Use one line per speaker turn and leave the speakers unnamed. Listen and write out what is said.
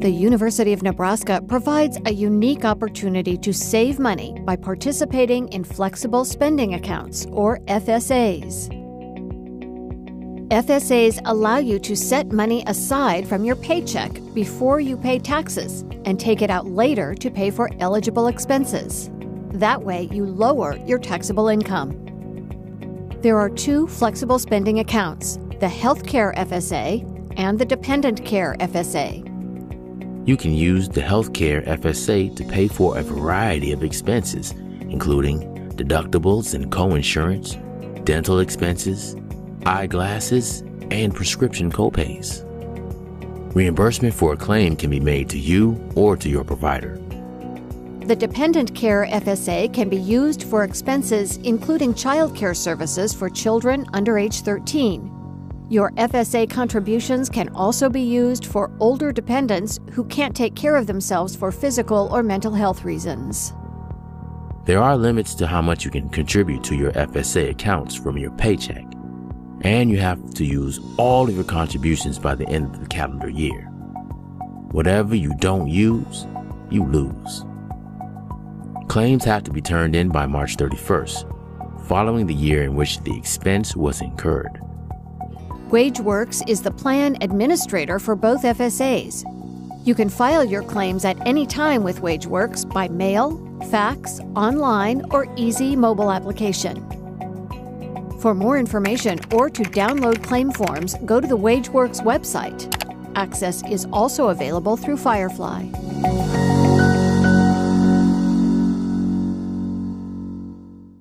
The University of Nebraska provides a unique opportunity to save money by participating in flexible spending accounts, or FSAs. FSAs allow you to set money aside from your paycheck before you pay taxes and take it out later to pay for eligible expenses. That way, you lower your taxable income. There are two flexible spending accounts the Healthcare FSA and the Dependent Care FSA.
You can use the Healthcare FSA to pay for a variety of expenses, including deductibles and coinsurance, dental expenses, eyeglasses, and prescription copays. Reimbursement for a claim can be made to you or to your provider.
The Dependent Care FSA can be used for expenses including child care services for children under age 13. Your FSA contributions can also be used for older dependents who can't take care of themselves for physical or mental health reasons.
There are limits to how much you can contribute to your FSA accounts from your paycheck, and you have to use all of your contributions by the end of the calendar year. Whatever you don't use, you lose. Claims have to be turned in by March 31st, following the year in which the expense was incurred.
WageWorks is the plan administrator for both FSAs. You can file your claims at any time with WageWorks by mail, fax, online, or easy mobile application. For more information or to download claim forms, go to the WageWorks website. Access is also available through Firefly.